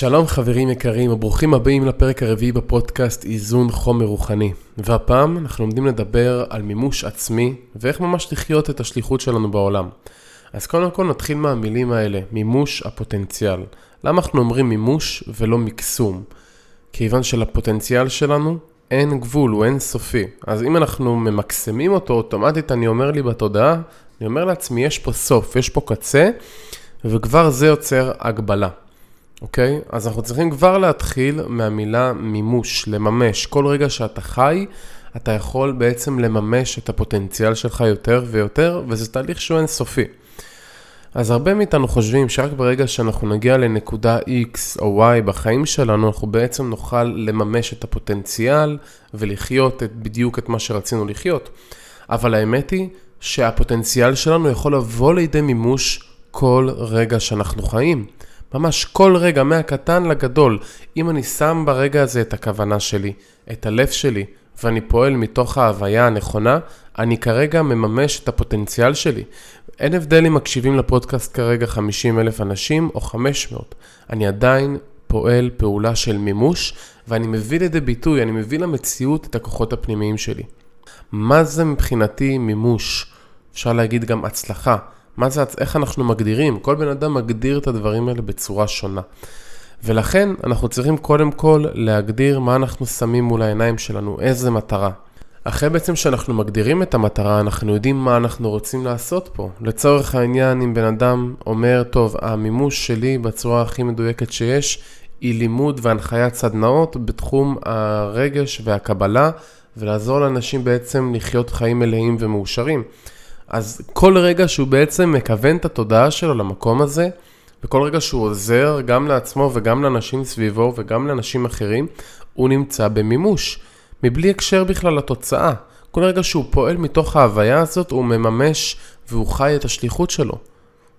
שלום חברים יקרים וברוכים הבאים לפרק הרביעי בפודקאסט איזון חומר רוחני. והפעם אנחנו עומדים לדבר על מימוש עצמי ואיך ממש לחיות את השליחות שלנו בעולם. אז קודם כל נתחיל מהמילים האלה, מימוש הפוטנציאל. למה אנחנו אומרים מימוש ולא מקסום? כיוון שלפוטנציאל שלנו אין גבול, הוא אין סופי. אז אם אנחנו ממקסמים אותו, אוטומטית אני אומר לי בתודעה, אני אומר לעצמי, יש פה סוף, יש פה קצה, וכבר זה יוצר הגבלה. אוקיי? אז אנחנו צריכים כבר להתחיל מהמילה מימוש, לממש. כל רגע שאתה חי, אתה יכול בעצם לממש את הפוטנציאל שלך יותר ויותר, וזה תהליך שהוא אינסופי. אז הרבה מאיתנו חושבים שרק ברגע שאנחנו נגיע לנקודה X או Y בחיים שלנו, אנחנו בעצם נוכל לממש את הפוטנציאל ולחיות את, בדיוק את מה שרצינו לחיות. אבל האמת היא שהפוטנציאל שלנו יכול לבוא לידי מימוש כל רגע שאנחנו חיים. ממש כל רגע, מהקטן לגדול. אם אני שם ברגע הזה את הכוונה שלי, את הלב שלי, ואני פועל מתוך ההוויה הנכונה, אני כרגע מממש את הפוטנציאל שלי. אין הבדל אם מקשיבים לפודקאסט כרגע 50 אלף אנשים או 500. אני עדיין פועל פעולה של מימוש, ואני מביא לידי ביטוי, אני מביא למציאות את הכוחות הפנימיים שלי. מה זה מבחינתי מימוש? אפשר להגיד גם הצלחה. מה זה, איך אנחנו מגדירים? כל בן אדם מגדיר את הדברים האלה בצורה שונה. ולכן אנחנו צריכים קודם כל להגדיר מה אנחנו שמים מול העיניים שלנו, איזה מטרה. אחרי בעצם שאנחנו מגדירים את המטרה, אנחנו יודעים מה אנחנו רוצים לעשות פה. לצורך העניין, אם בן אדם אומר, טוב, המימוש שלי בצורה הכי מדויקת שיש, היא לימוד והנחיית סדנאות בתחום הרגש והקבלה, ולעזור לאנשים בעצם לחיות חיים מלאים ומאושרים. אז כל רגע שהוא בעצם מכוון את התודעה שלו למקום הזה, וכל רגע שהוא עוזר גם לעצמו וגם לאנשים סביבו וגם לאנשים אחרים, הוא נמצא במימוש, מבלי הקשר בכלל לתוצאה. כל רגע שהוא פועל מתוך ההוויה הזאת, הוא מממש והוא חי את השליחות שלו.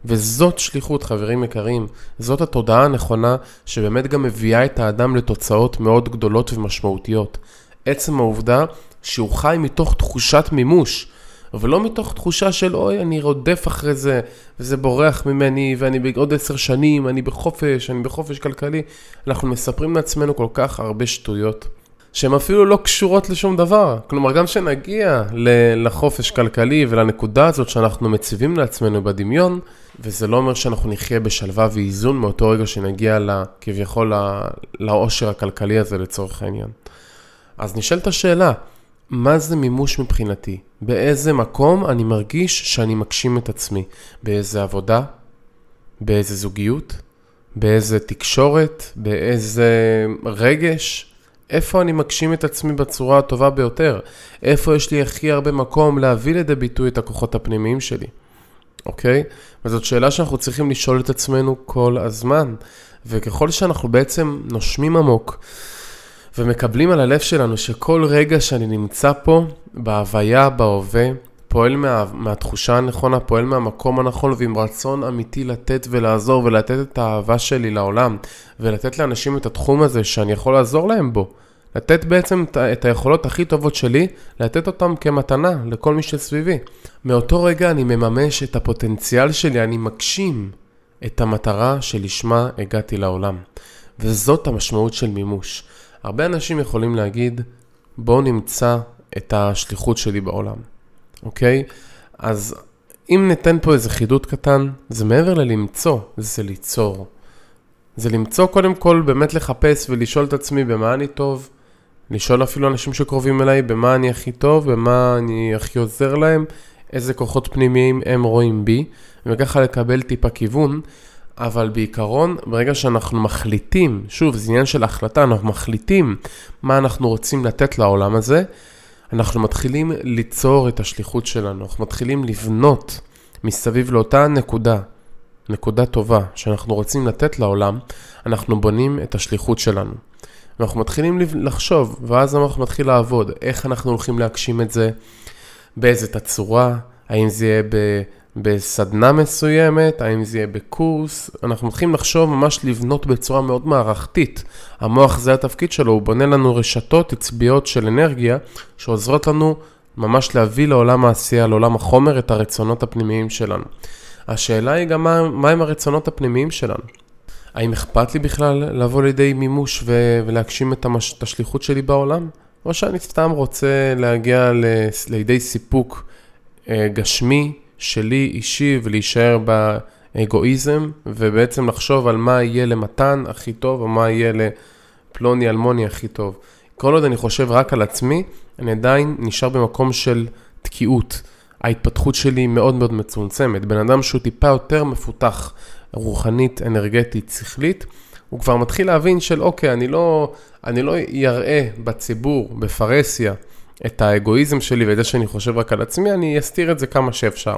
וזאת שליחות, חברים יקרים. זאת התודעה הנכונה שבאמת גם מביאה את האדם לתוצאות מאוד גדולות ומשמעותיות. עצם העובדה שהוא חי מתוך תחושת מימוש. ולא מתוך תחושה של אוי, אני רודף אחרי זה, וזה בורח ממני, ואני בעוד עשר שנים, אני בחופש, אני בחופש כלכלי. אנחנו מספרים לעצמנו כל כך הרבה שטויות, שהן אפילו לא קשורות לשום דבר. כלומר, גם כשנגיע לחופש כלכלי ולנקודה הזאת שאנחנו מציבים לעצמנו בדמיון, וזה לא אומר שאנחנו נחיה בשלווה ואיזון מאותו רגע שנגיע לה, כביכול לאושר הכלכלי הזה לצורך העניין. אז נשאלת השאלה, מה זה מימוש מבחינתי? באיזה מקום אני מרגיש שאני מגשים את עצמי? באיזה עבודה? באיזה זוגיות? באיזה תקשורת? באיזה רגש? איפה אני מגשים את עצמי בצורה הטובה ביותר? איפה יש לי הכי הרבה מקום להביא לידי ביטוי את הכוחות הפנימיים שלי? אוקיי? וזאת שאלה שאנחנו צריכים לשאול את עצמנו כל הזמן. וככל שאנחנו בעצם נושמים עמוק, ומקבלים על הלב שלנו שכל רגע שאני נמצא פה, בהוויה, בהווה, פועל מה, מהתחושה הנכונה, פועל מהמקום הנכון ועם רצון אמיתי לתת ולעזור ולתת את האהבה שלי לעולם ולתת לאנשים את התחום הזה שאני יכול לעזור להם בו. לתת בעצם את היכולות הכי טובות שלי, לתת אותם כמתנה לכל מי שסביבי. מאותו רגע אני מממש את הפוטנציאל שלי, אני מגשים את המטרה שלשמה הגעתי לעולם. וזאת המשמעות של מימוש. הרבה אנשים יכולים להגיד, בואו נמצא את השליחות שלי בעולם, אוקיי? אז אם ניתן פה איזה חידוד קטן, זה מעבר ללמצוא, זה ליצור. זה למצוא קודם כל באמת לחפש ולשאול את עצמי במה אני טוב, לשאול אפילו אנשים שקרובים אליי במה אני הכי טוב, במה אני הכי עוזר להם, איזה כוחות פנימיים הם רואים בי, וככה לקבל טיפה כיוון. אבל בעיקרון, ברגע שאנחנו מחליטים, שוב, זה עניין של החלטה, אנחנו מחליטים מה אנחנו רוצים לתת לעולם הזה, אנחנו מתחילים ליצור את השליחות שלנו, אנחנו מתחילים לבנות מסביב לאותה נקודה, נקודה טובה שאנחנו רוצים לתת לעולם, אנחנו בונים את השליחות שלנו. ואנחנו מתחילים לחשוב, ואז אנחנו מתחיל לעבוד, איך אנחנו הולכים להגשים את זה, באיזה תצורה, האם זה יהיה בסדנה מסוימת, האם זה יהיה בקורס, אנחנו מתחילים לחשוב ממש לבנות בצורה מאוד מערכתית. המוח זה התפקיד שלו, הוא בונה לנו רשתות עצביות של אנרגיה שעוזרות לנו ממש להביא לעולם העשייה, לעולם החומר, את הרצונות הפנימיים שלנו. השאלה היא גם מה, מה הם הרצונות הפנימיים שלנו. האם אכפת לי בכלל לבוא לידי מימוש ו- ולהגשים את, המש- את השליחות שלי בעולם? או שאני סתם רוצה להגיע ל- לידי סיפוק אה, גשמי שלי אישי ולהישאר באגואיזם ובעצם לחשוב על מה יהיה למתן הכי טוב או מה יהיה לפלוני אלמוני הכי טוב. כל עוד אני חושב רק על עצמי, אני עדיין נשאר במקום של תקיעות. ההתפתחות שלי מאוד מאוד מצומצמת. בן אדם שהוא טיפה יותר מפותח רוחנית, אנרגטית, שכלית, הוא כבר מתחיל להבין של אוקיי, אני לא, לא יראה בציבור, בפרהסיה, את האגואיזם שלי ואת זה שאני חושב רק על עצמי, אני אסתיר את זה כמה שאפשר.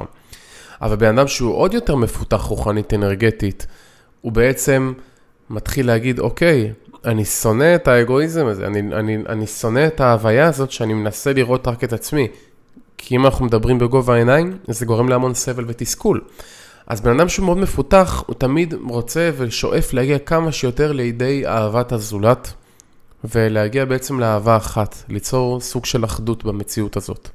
אבל בן אדם שהוא עוד יותר מפותח רוחנית אנרגטית, הוא בעצם מתחיל להגיד, אוקיי, אני שונא את האגואיזם הזה, אני, אני, אני שונא את ההוויה הזאת שאני מנסה לראות רק את עצמי. כי אם אנחנו מדברים בגובה העיניים, זה גורם להמון סבל ותסכול. אז בן אדם שהוא מאוד מפותח, הוא תמיד רוצה ושואף להגיע כמה שיותר לידי אהבת הזולת, ולהגיע בעצם לאהבה אחת, ליצור סוג של אחדות במציאות הזאת.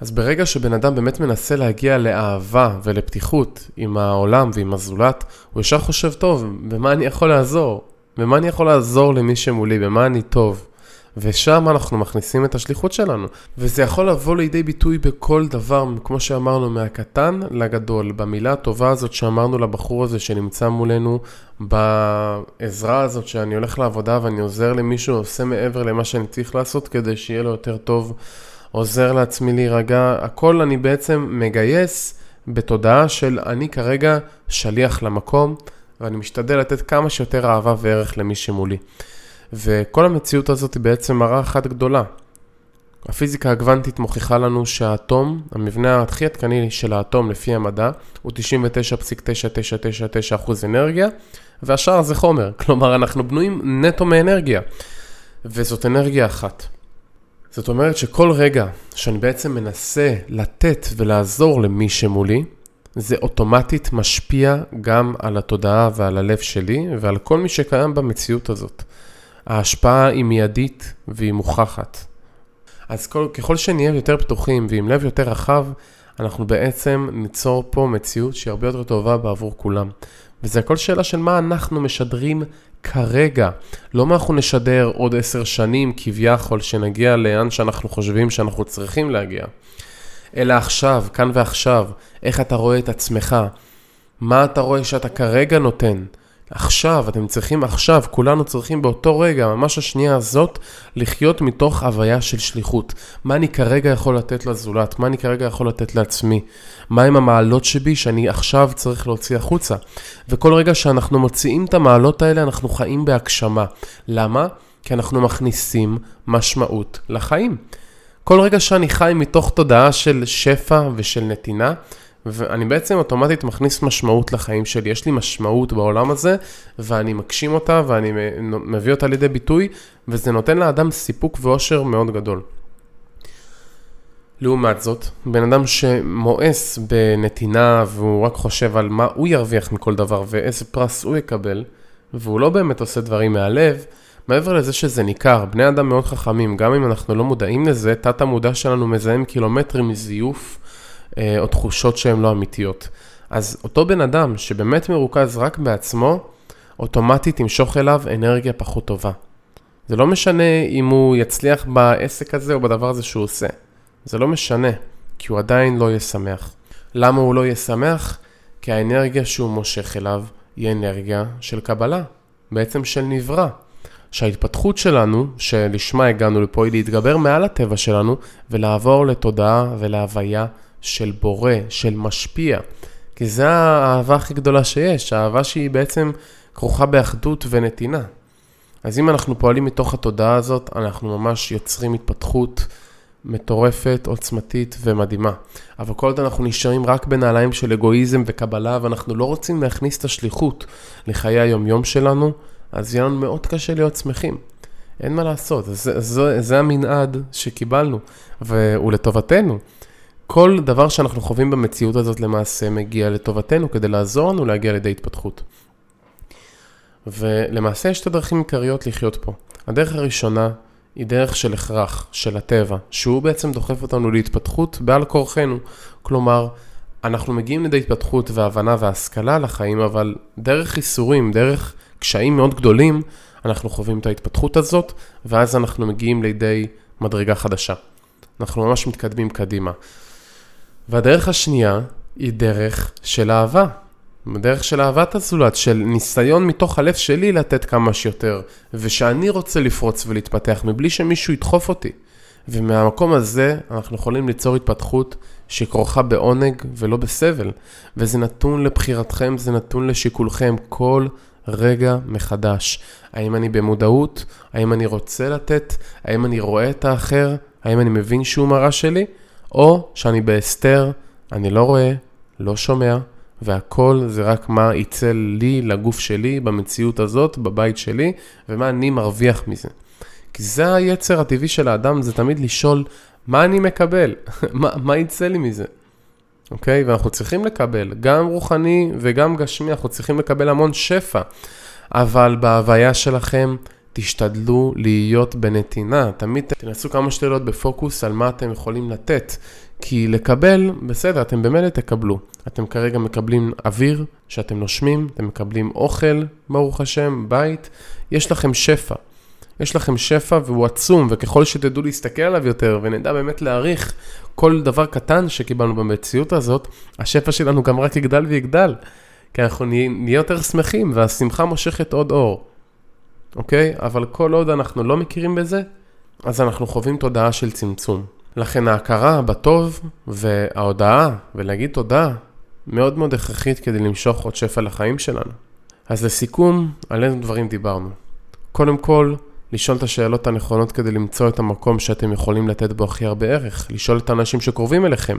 אז ברגע שבן אדם באמת מנסה להגיע לאהבה ולפתיחות עם העולם ועם הזולת, הוא ישר חושב, טוב, במה אני יכול לעזור? במה אני יכול לעזור למי שמולי? במה אני טוב? ושם אנחנו מכניסים את השליחות שלנו. וזה יכול לבוא לידי ביטוי בכל דבר, כמו שאמרנו, מהקטן לגדול. במילה הטובה הזאת שאמרנו לבחור הזה שנמצא מולנו, בעזרה הזאת שאני הולך לעבודה ואני עוזר למישהו, עושה מעבר למה שאני צריך לעשות כדי שיהיה לו יותר טוב, עוזר לעצמי להירגע, הכל אני בעצם מגייס בתודעה של אני כרגע שליח למקום. ואני משתדל לתת כמה שיותר אהבה וערך למי שמולי. וכל המציאות הזאת היא בעצם מראה אחת גדולה. הפיזיקה הקוונטית מוכיחה לנו שהאטום, המבנה הכי עדכני של האטום לפי המדע, הוא 99.9999% אנרגיה, והשאר זה חומר. כלומר, אנחנו בנויים נטו מאנרגיה, וזאת אנרגיה אחת. זאת אומרת שכל רגע שאני בעצם מנסה לתת ולעזור למי שמולי, זה אוטומטית משפיע גם על התודעה ועל הלב שלי ועל כל מי שקיים במציאות הזאת. ההשפעה היא מיידית והיא מוכחת. אז כל, ככל שנהיה יותר פתוחים ועם לב יותר רחב, אנחנו בעצם ניצור פה מציאות שהיא הרבה יותר טובה בעבור כולם. וזה הכל שאלה של מה אנחנו משדרים כרגע. לא מה אנחנו נשדר עוד עשר שנים כביכול, שנגיע לאן שאנחנו חושבים שאנחנו צריכים להגיע. אלא עכשיו, כאן ועכשיו, איך אתה רואה את עצמך, מה אתה רואה שאתה כרגע נותן. עכשיו, אתם צריכים עכשיו, כולנו צריכים באותו רגע, ממש השנייה הזאת, לחיות מתוך הוויה של שליחות. מה אני כרגע יכול לתת לזולת? מה אני כרגע יכול לתת לעצמי? מהם המעלות שבי שאני עכשיו צריך להוציא החוצה? וכל רגע שאנחנו מוציאים את המעלות האלה, אנחנו חיים בהגשמה. למה? כי אנחנו מכניסים משמעות לחיים. כל רגע שאני חי מתוך תודעה של שפע ושל נתינה, ואני בעצם אוטומטית מכניס משמעות לחיים שלי. יש לי משמעות בעולם הזה, ואני מגשים אותה ואני מביא אותה לידי ביטוי, וזה נותן לאדם סיפוק ואושר מאוד גדול. לעומת זאת, בן אדם שמואס בנתינה והוא רק חושב על מה הוא ירוויח מכל דבר ואיזה פרס הוא יקבל, והוא לא באמת עושה דברים מהלב, מעבר לזה שזה ניכר, בני אדם מאוד חכמים, גם אם אנחנו לא מודעים לזה, תת המודע שלנו מזהם קילומטרים מזיוף או תחושות שהן לא אמיתיות. אז אותו בן אדם שבאמת מרוכז רק בעצמו, אוטומטית ימשוך אליו אנרגיה פחות טובה. זה לא משנה אם הוא יצליח בעסק הזה או בדבר הזה שהוא עושה. זה לא משנה, כי הוא עדיין לא יהיה שמח. למה הוא לא יהיה שמח? כי האנרגיה שהוא מושך אליו היא אנרגיה של קבלה, בעצם של נברא. שההתפתחות שלנו, שלשמה הגענו לפה, היא להתגבר מעל הטבע שלנו ולעבור לתודעה ולהוויה של בורא, של משפיע. כי זו האהבה הכי גדולה שיש, האהבה שהיא בעצם כרוכה באחדות ונתינה. אז אם אנחנו פועלים מתוך התודעה הזאת, אנחנו ממש יוצרים התפתחות מטורפת, עוצמתית ומדהימה. אבל כל עוד אנחנו נשארים רק בנעליים של אגואיזם וקבלה, ואנחנו לא רוצים להכניס את השליחות לחיי היומיום שלנו, אז יהיה לנו מאוד קשה להיות שמחים. אין מה לעשות, זה, זה, זה המנעד שקיבלנו, והוא לטובתנו. כל דבר שאנחנו חווים במציאות הזאת למעשה מגיע לטובתנו כדי לעזור לנו להגיע לידי התפתחות. ולמעשה יש שתי דרכים עיקריות לחיות פה. הדרך הראשונה היא דרך של הכרח, של הטבע, שהוא בעצם דוחף אותנו להתפתחות בעל כורחנו. כלומר, אנחנו מגיעים לידי התפתחות והבנה והשכלה לחיים, אבל דרך ייסורים, דרך קשיים מאוד גדולים, אנחנו חווים את ההתפתחות הזאת, ואז אנחנו מגיעים לידי מדרגה חדשה. אנחנו ממש מתקדמים קדימה. והדרך השנייה היא דרך של אהבה. דרך של אהבת הזולת, של ניסיון מתוך הלב שלי לתת כמה שיותר, ושאני רוצה לפרוץ ולהתפתח מבלי שמישהו ידחוף אותי. ומהמקום הזה אנחנו יכולים ליצור התפתחות שכרוכה בעונג ולא בסבל. וזה נתון לבחירתכם, זה נתון לשיקולכם כל רגע מחדש. האם אני במודעות? האם אני רוצה לתת? האם אני רואה את האחר? האם אני מבין שהוא מראה שלי? או שאני בהסתר, אני לא רואה, לא שומע, והכל זה רק מה יצא לי, לגוף שלי, במציאות הזאת, בבית שלי, ומה אני מרוויח מזה. כי זה היצר הטבעי של האדם, זה תמיד לשאול, מה אני מקבל? מה, מה יצא לי מזה? אוקיי? ואנחנו צריכים לקבל, גם רוחני וגם גשמי, אנחנו צריכים לקבל המון שפע. אבל בהוויה שלכם, תשתדלו להיות בנתינה. תמיד תנסו כמה שתלות בפוקוס על מה אתם יכולים לתת. כי לקבל, בסדר, אתם במילא תקבלו. אתם כרגע מקבלים אוויר שאתם נושמים, אתם מקבלים אוכל, ברוך השם, בית, יש לכם שפע. יש לכם שפע והוא עצום, וככל שתדעו להסתכל עליו יותר ונדע באמת להעריך כל דבר קטן שקיבלנו במציאות הזאת, השפע שלנו גם רק יגדל ויגדל. כי אנחנו נהיה יותר שמחים, והשמחה מושכת עוד אור. אוקיי? אבל כל עוד אנחנו לא מכירים בזה, אז אנחנו חווים תודעה של צמצום. לכן ההכרה בטוב וההודעה ולהגיד תודה מאוד מאוד הכרחית כדי למשוך עוד שפע לחיים שלנו. אז לסיכום, על איזה דברים דיברנו? קודם כל, לשאול את השאלות הנכונות כדי למצוא את המקום שאתם יכולים לתת בו הכי הרבה ערך, לשאול את האנשים שקרובים אליכם,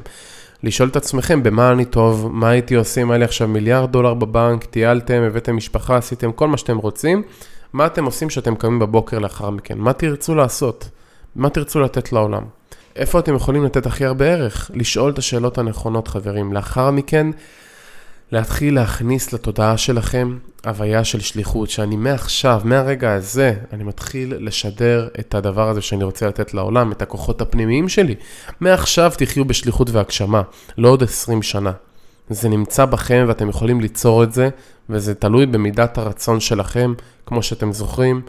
לשאול את עצמכם במה אני טוב, מה הייתי עושה אם היה לי עכשיו מיליארד דולר בבנק, טיילתם, הבאתם משפחה, עשיתם כל מה שאתם רוצים, מה אתם עושים כשאתם קמים בבוקר לאחר מכן, מה תרצו לעשות, מה תרצו לתת לעולם. איפה אתם יכולים לתת הכי הרבה ערך? לשאול את השאלות הנכונות, חברים. לאחר מכן, להתחיל להכניס לתודעה שלכם הוויה של שליחות, שאני מעכשיו, מהרגע הזה, אני מתחיל לשדר את הדבר הזה שאני רוצה לתת לעולם, את הכוחות הפנימיים שלי. מעכשיו תחיו בשליחות והגשמה, לא עוד 20 שנה. זה נמצא בכם ואתם יכולים ליצור את זה, וזה תלוי במידת הרצון שלכם, כמו שאתם זוכרים,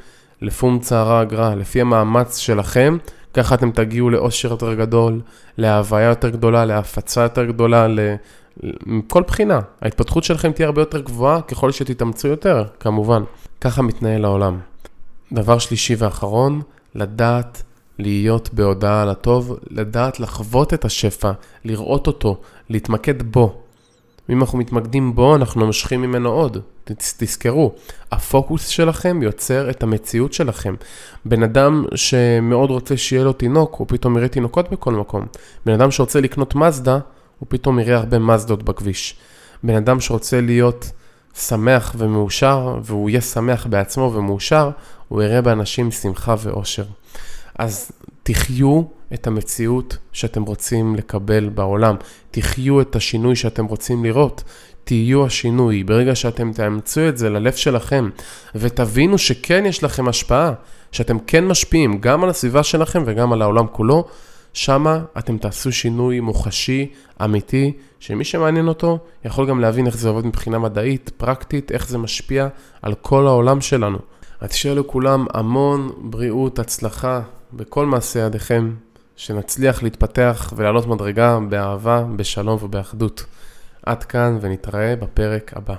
לפום צערה אגרה, לפי המאמץ שלכם, ככה אתם תגיעו לאושר יותר גדול, להוויה יותר גדולה, להפצה יותר גדולה, מכל בחינה. ההתפתחות שלכם תהיה הרבה יותר גבוהה ככל שתתאמצו יותר, כמובן. ככה מתנהל העולם. דבר שלישי ואחרון, לדעת להיות בהודעה על הטוב, לדעת לחוות את השפע, לראות אותו, להתמקד בו. אם אנחנו מתמקדים בו, אנחנו מושכים ממנו עוד. תזכרו, הפוקוס שלכם יוצר את המציאות שלכם. בן אדם שמאוד רוצה שיהיה לו תינוק, הוא פתאום יראה תינוקות בכל מקום. בן אדם שרוצה לקנות מזדה, הוא פתאום יראה הרבה מזדות בכביש. בן אדם שרוצה להיות שמח ומאושר, והוא יהיה שמח בעצמו ומאושר, הוא יראה באנשים שמחה ואושר. אז תחיו את המציאות שאתם רוצים לקבל בעולם, תחיו את השינוי שאתם רוצים לראות, תהיו השינוי. ברגע שאתם תאמצו את זה ללב שלכם ותבינו שכן יש לכם השפעה, שאתם כן משפיעים גם על הסביבה שלכם וגם על העולם כולו, שמה אתם תעשו שינוי מוחשי, אמיתי, שמי שמעניין אותו יכול גם להבין איך זה עובד מבחינה מדעית, פרקטית, איך זה משפיע על כל העולם שלנו. אז שיהיה לכולם המון בריאות, הצלחה בכל מעשה ידיכם, שנצליח להתפתח ולעלות מדרגה באהבה, בשלום ובאחדות. עד כאן ונתראה בפרק הבא.